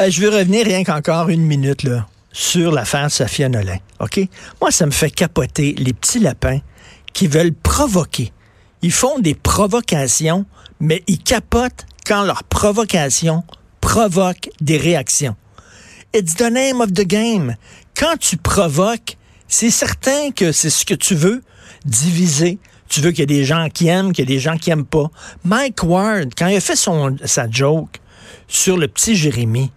Euh, je veux revenir rien qu'encore une minute là, sur l'affaire Safia Nolin. OK? Moi, ça me fait capoter les petits lapins qui veulent provoquer. Ils font des provocations, mais ils capotent quand leur provocation provoque des réactions. It's the name of the game. Quand tu provoques, c'est certain que c'est ce que tu veux, diviser. Tu veux qu'il y ait des gens qui aiment, qu'il y ait des gens qui aiment pas. Mike Ward, quand il a fait son, sa joke sur le petit Jérémy,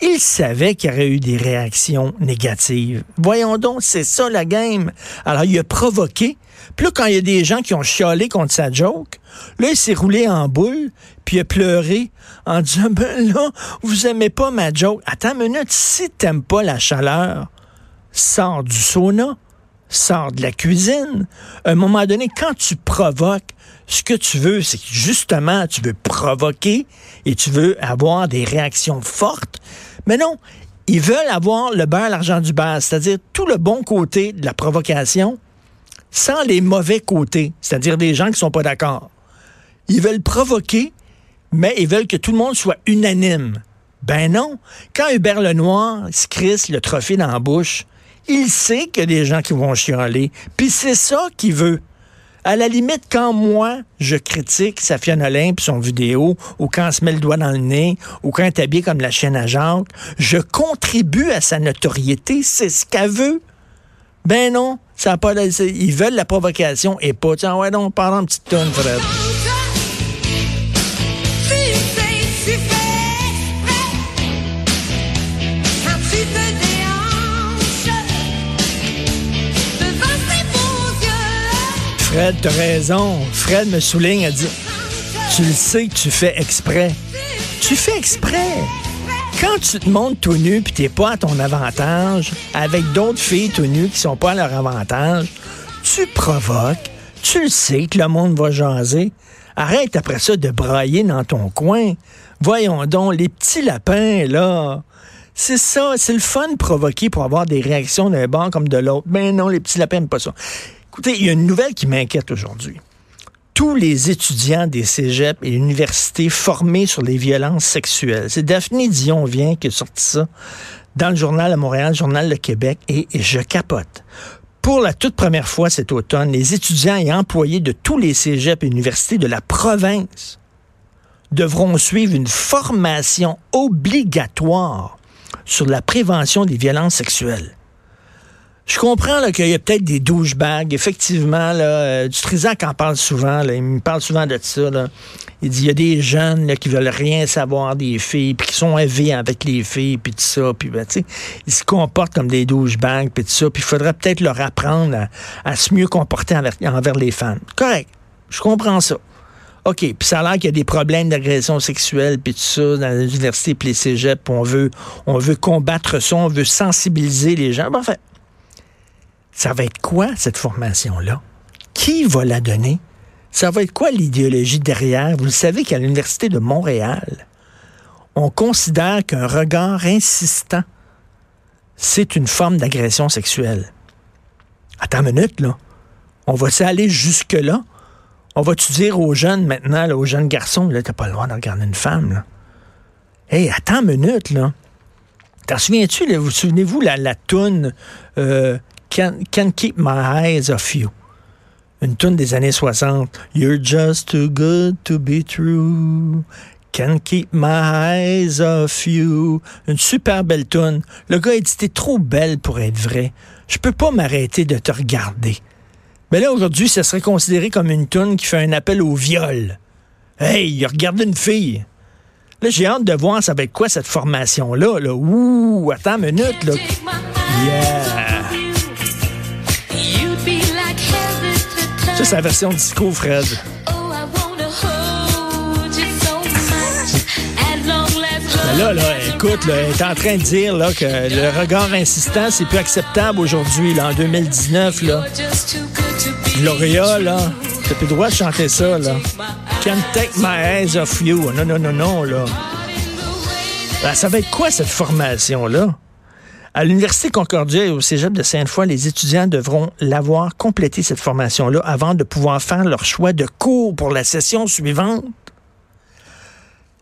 il savait qu'il y aurait eu des réactions négatives. Voyons donc, c'est ça la game. Alors, il a provoqué. Puis là, quand il y a des gens qui ont chialé contre sa joke, là, il s'est roulé en boule, puis il a pleuré en disant, ben là, vous aimez pas ma joke. Attends une minute, si t'aimes pas la chaleur, sors du sauna, sors de la cuisine. À un moment donné, quand tu provoques, ce que tu veux, c'est que justement, tu veux provoquer et tu veux avoir des réactions fortes. Mais non, ils veulent avoir le beurre, l'argent du beurre, c'est-à-dire tout le bon côté de la provocation sans les mauvais côtés, c'est-à-dire des gens qui sont pas d'accord. Ils veulent provoquer, mais ils veulent que tout le monde soit unanime. Ben non. Quand Hubert Lenoir se crisse le trophée dans la bouche, il sait qu'il y a des gens qui vont chialer. Puis c'est ça qu'il veut. À la limite, quand moi, je critique Safia Nolin et son vidéo, ou quand elle se met le doigt dans le nez, ou quand elle est habillée comme la chaîne à Jacques, je contribue à sa notoriété. C'est ce qu'elle veut. Ben non, ça a pas, ils veulent la provocation et pas. Tiens, ouais, donc, parle en petite tonne, Fred. Fred, t'as raison. Fred me souligne, a dit, tu le sais que tu fais exprès. Tu fais exprès. Quand tu te montes tout nu puis t'es pas à ton avantage, avec d'autres filles tout nues qui sont pas à leur avantage, tu provoques. Tu le sais que le monde va jaser. Arrête après ça de brailler dans ton coin. Voyons donc, les petits lapins, là. C'est ça, c'est le fun de provoquer pour avoir des réactions d'un banc comme de l'autre. Ben non, les petits lapins n'aiment pas ça. Il y a une nouvelle qui m'inquiète aujourd'hui. Tous les étudiants des cégeps et universités formés sur les violences sexuelles. C'est Daphné Dion vient qui a sorti ça dans le journal à Montréal, le journal de Québec, et, et je capote. Pour la toute première fois cet automne, les étudiants et employés de tous les cégeps et universités de la province devront suivre une formation obligatoire sur la prévention des violences sexuelles. Je comprends qu'il y a peut-être des douchebags. Effectivement, là, euh, du Trisac en parle souvent. Là, il me parle souvent de ça. Là. Il dit il y a des jeunes là, qui veulent rien savoir des filles, puis qui sont élevés avec les filles, puis tout ça. Puis, ben, ils se comportent comme des douchebags, puis tout ça. Puis il faudrait peut-être leur apprendre à, se mieux comporter envers, envers les femmes. Correct. Je comprends ça. OK, puis ça a l'air qu'il y a des problèmes d'agression sexuelle, puis tout ça, dans l'université, puis les cégeps, on veut, on veut combattre ça, on veut sensibiliser les gens. Ben, en fait, ça va être quoi cette formation-là? Qui va la donner? Ça va être quoi l'idéologie derrière? Vous le savez qu'à l'Université de Montréal, on considère qu'un regard insistant, c'est une forme d'agression sexuelle. Attends une minute, là. On va-tu aller jusque-là? On va-tu dire aux jeunes maintenant, aux jeunes garçons, là, t'as pas le droit de regarder une femme, là? Hé, attends une minute, là. T'en souviens-tu, vous souvenez-vous, la, la toune euh, Can, Keep My Eyes Off You. Une tune des années 60. You're just too good to be true. Can't keep my eyes off you. Une super belle tune. Le gars a dit t'es trop belle pour être vrai. Je peux pas m'arrêter de te regarder. Mais là aujourd'hui, ça serait considéré comme une tune qui fait un appel au viol. Hey, il a regardé une fille. Là, j'ai hâte de voir ça va être quoi cette formation là. là. Ouh, attends une minute là. Yeah. Ça, c'est la version disco, Fred. Ben là, là, écoute, là, elle est en train de dire là, que le regard insistant, c'est plus acceptable aujourd'hui, là, en 2019. Là. Lauréat, là, t'as plus le droit de chanter ça. Là. Can't take my eyes off you. Non, non, non, non, là. Ben, ça va être quoi, cette formation-là? À l'Université Concordia et au Cégep de Sainte-Foy, les étudiants devront l'avoir complété cette formation-là avant de pouvoir faire leur choix de cours pour la session suivante.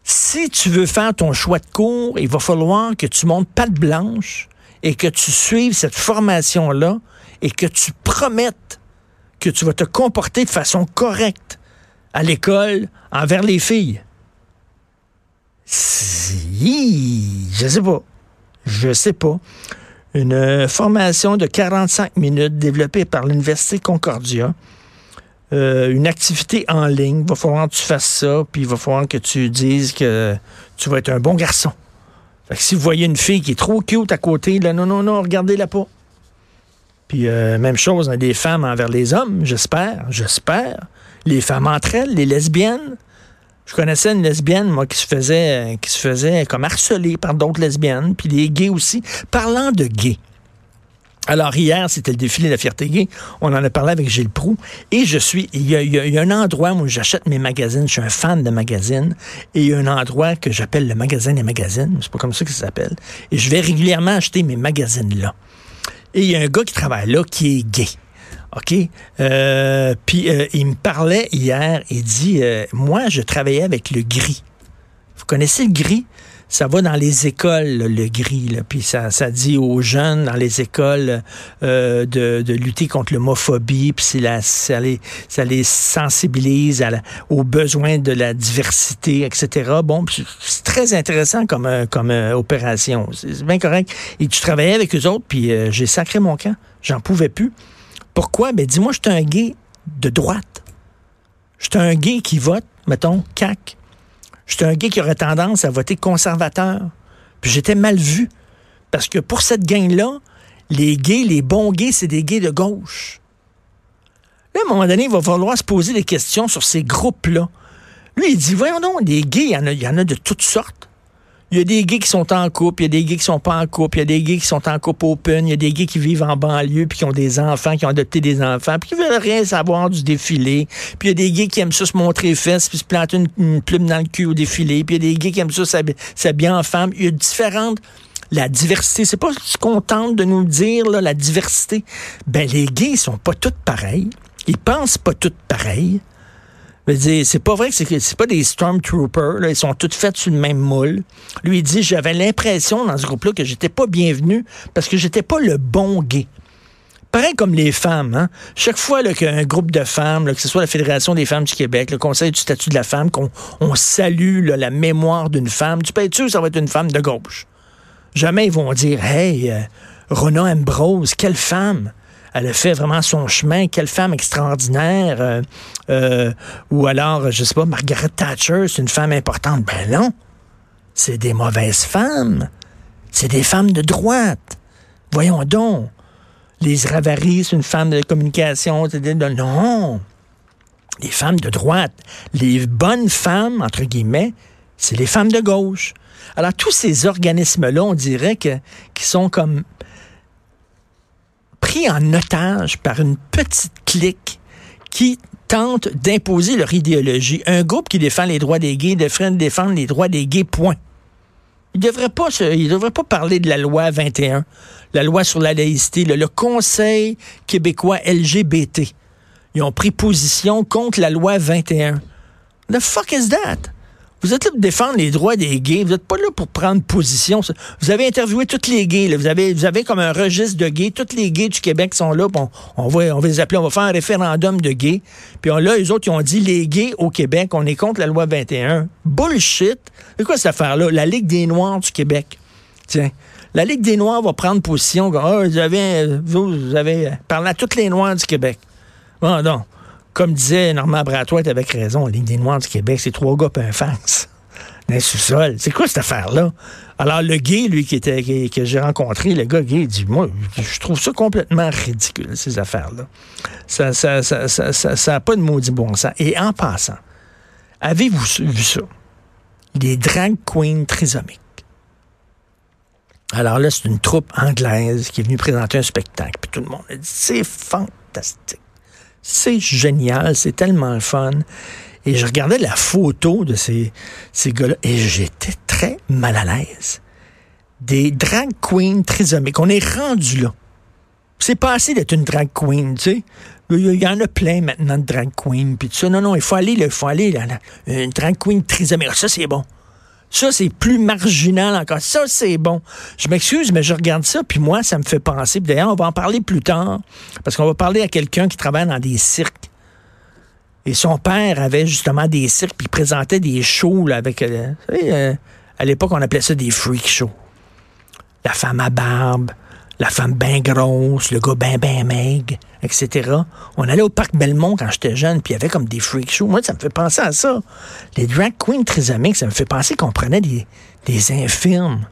Si tu veux faire ton choix de cours, il va falloir que tu montes patte blanche et que tu suives cette formation-là et que tu promettes que tu vas te comporter de façon correcte à l'école envers les filles. Je sais pas. Je sais pas. Une formation de 45 minutes développée par l'Université Concordia. Euh, une activité en ligne. Il va falloir que tu fasses ça, puis il va falloir que tu dises que tu vas être un bon garçon. Fait si vous voyez une fille qui est trop cute à côté, là, non, non, non, regardez-la pas. Puis euh, même chose, hein, des femmes envers les hommes, j'espère, j'espère. Les femmes entre elles, les lesbiennes. Je connaissais une lesbienne, moi, qui se faisait, euh, qui se faisait comme harceler par d'autres lesbiennes, puis les gays aussi. Parlant de gays. Alors hier, c'était le défilé de la fierté gay. On en a parlé avec Gilles Proux. Et je suis, il y a, un endroit où j'achète mes magazines. Je suis un fan de magazines. Et il y a un endroit que j'appelle le magasin des magazines. C'est pas comme ça que ça s'appelle. Et je vais régulièrement acheter mes magazines là. Et il y a un gars qui travaille là qui est gay. OK? Euh, puis euh, il me parlait hier, il dit, euh, moi, je travaillais avec le gris. Vous connaissez le gris? ça va dans les écoles, le gris, puis ça, dit aux jeunes dans les écoles de, lutter contre l'homophobie, puis ça, les, ça les sensibilise aux besoins de la diversité, etc. Bon, c'est très intéressant comme, opération. C'est bien correct. Et tu travaillais avec eux autres, puis j'ai sacré mon camp. J'en pouvais plus. Pourquoi? Ben dis-moi, je suis un gay de droite. Je suis un gay qui vote, mettons, CAC. J'étais un gay qui aurait tendance à voter conservateur. Puis j'étais mal vu. Parce que pour cette gang-là, les gays, les bons gays, c'est des gays de gauche. Là, à un moment donné, il va falloir se poser des questions sur ces groupes-là. Lui, il dit, voyons donc, les gays, il y en a de toutes sortes. Il y a des gays qui sont en couple, il y a des gays qui sont pas en couple, il y a des gays qui sont en couple open, il y a des gays qui vivent en banlieue, puis qui ont des enfants, qui ont adopté des enfants, puis qui veulent rien savoir du défilé. Puis il y a des gays qui aiment ça se montrer fesses, puis se planter une, plume dans le cul au défilé. Puis il y a des gays qui aiment ça s'habiller en femme. Il y a différentes la diversité. C'est pas ce qu'on tente de nous dire, là, la diversité. Ben, les gays sont pas tous pareils. Ils pensent pas tous pareils c'est pas vrai que c'est pas des Stormtroopers, là, ils sont toutes faites sur le même moule. Lui, il dit, j'avais l'impression dans ce groupe-là que j'étais pas bienvenu parce que j'étais pas le bon gay. Pareil comme les femmes, hein? Chaque fois qu'il y a un groupe de femmes, que ce soit la Fédération des femmes du Québec, le Conseil du statut de la femme, qu'on on salue la mémoire d'une femme, tu peux être sûr que ça va être une femme de gauche. Jamais ils vont dire Hey, euh, Rona Ambrose, quelle femme! Elle a fait vraiment son chemin. Quelle femme extraordinaire. Euh, euh, ou alors, je sais pas, Margaret Thatcher, c'est une femme importante. Ben non. C'est des mauvaises femmes. C'est des femmes de droite. Voyons donc. Les Ravary, c'est une femme de communication. Non. Les femmes de droite. Les bonnes femmes, entre guillemets, c'est les femmes de gauche. Alors, tous ces organismes-là, on dirait que, qui sont comme en otage par une petite clique qui tente d'imposer leur idéologie. Un groupe qui défend les droits des gays devrait défendre les droits des gays, point. Il ne devrait, pas pas parler de la loi 21, la loi sur la laïcité, le Conseil québécois LGBT. Ils ont pris position contre la loi 21. The fuck is that? Vous êtes là pour défendre les droits des gays. Vous n'êtes pas là pour prendre position. Vous avez interviewé tous les gays. Vous, avez, vous avez comme un registre de gays. Tous les gays du Québec sont là. On, va, on va les appeler. On va faire un référendum de gays. Puis là, les autres, ils ont dit les gays au Québec, on est contre la loi 21. Bullshit. C'est quoi cette affaire-là? La Ligue des Noirs du Québec. Tiens. La Ligue des Noirs va prendre position. Oh, vous, avez, vous, avez parlé à tous les Noirs du Québec. Bon, comme disait Normand Bratois, avec raison, Ligue des Noirs du Québec, c'est trois gars et un fax dans sous-sol. C'est quoi cette affaire-là? Alors, le gay, lui, qui était, que j'ai rencontré, le gars gay, il dit, moi, je trouve ça complètement ridicule, ces affaires-là. Ça n'a ça, ça, ça, pas de maudit bon sens. Et en passant, avez-vous vu ça? Des drag queens trisomiques. Alors là, c'est une troupe anglaise qui est venue présenter un spectacle. Puis tout le monde a dit, c'est fantastique. C'est génial, c'est tellement le fun. Et je regardais la photo de ces, ces gars-là et j'étais très mal à l'aise. Des drag queens trisomiques. On est rendu là. C'est pas assez d'être une drag queen, tu sais. Il y en a plein maintenant de drag queens. Non, non, il faut aller, il faut aller, là, une drag queen trisomique. Ça, c'est bon. Ça, c'est plus marginal encore. Ça, c'est bon. Je m'excuse, mais je regarde ça, puis moi, ça me fait penser. D'ailleurs, on va en parler plus tard, parce qu'on va parler à quelqu'un qui travaille dans des cirques. Et son père avait justement des cirques, puis il présentait des shows avec... Euh, euh, à l'époque, on appelait ça des freak shows. La femme à barbe, la femme bien grosse, le gars bien, bien maigre, etc. On allait au parc Belmont quand j'étais jeune, puis il y avait comme des freak shows. Moi, ça me fait penser à ça. Les drag queens trisomiques, ça me fait penser qu'on prenait des, infirmes,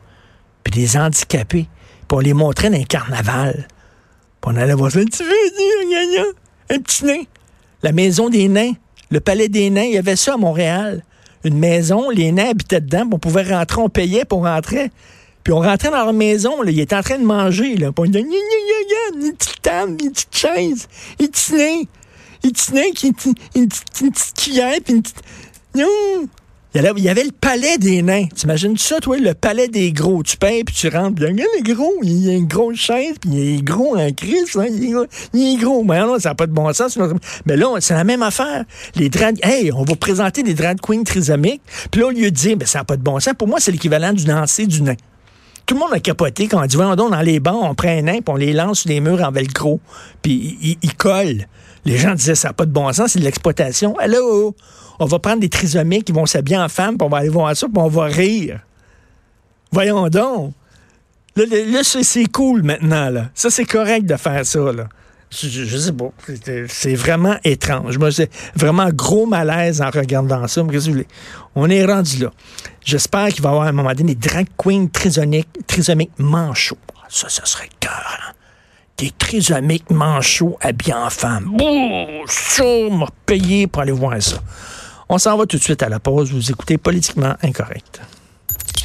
puis des handicapés, puis on les montrait dans un carnaval. Puis on allait voir ça. Tu veux dire, un petit nain. La maison des nains, le palais des nains, il y avait ça à Montréal. Une maison, les nains habitaient dedans, puis on pouvait rentrer, on payait pour rentrer. Puis on rentrait dans leur maison, là, il était en train de manger. Là, puis on disait, une petite table, une petite chaise, une petite nez, une petite nez, une, petite cuillère, puis une petite... Il y avait le palais des nains. T'imagines ça, toi, le palais des gros? Tu payes, puis tu rentres, puis regarde les gros. Il y a une grosse chaise, puis il est gros en crise. Hein, il, est gros. Mais non, ça n'a pas de bon sens. Mais là, c'est la même affaire. Les drag... Hey, on va présenter des drag queens trisomiques. Puis là, au lieu de dire, ben, ça n'a pas de bon sens, pour moi, c'est l'équivalent du lancer du nain. Tout le monde a capoté quand on dit, voyons donc, dans les bancs, on prend un nain, on les lance sur des murs en velcro. Puis ils il collent. Les gens disaient, ça n'a pas de bon sens, c'est de l'exploitation. Allô? On va prendre des trisomiques qui vont s'habiller en femme, puis on va aller voir ça, puis on va rire. Voyons donc. Là, c'est cool maintenant. Là. Ça, c'est correct de faire ça. Là. Je, sais pas. C'est vraiment étrange. Moi, c'est vraiment gros malaise en regardant ça. Mais On est rendu là. J'espère qu'il va y avoir à un moment donné des drag queens trisomiques, trisomiques manchots. Ça, ça serait cœur. Des trisomiques manchots habillés en femme. Bouh, ça m'a payé pour aller voir ça. On s'en va tout de suite à la pause. Vous écoutez Politiquement Incorrect.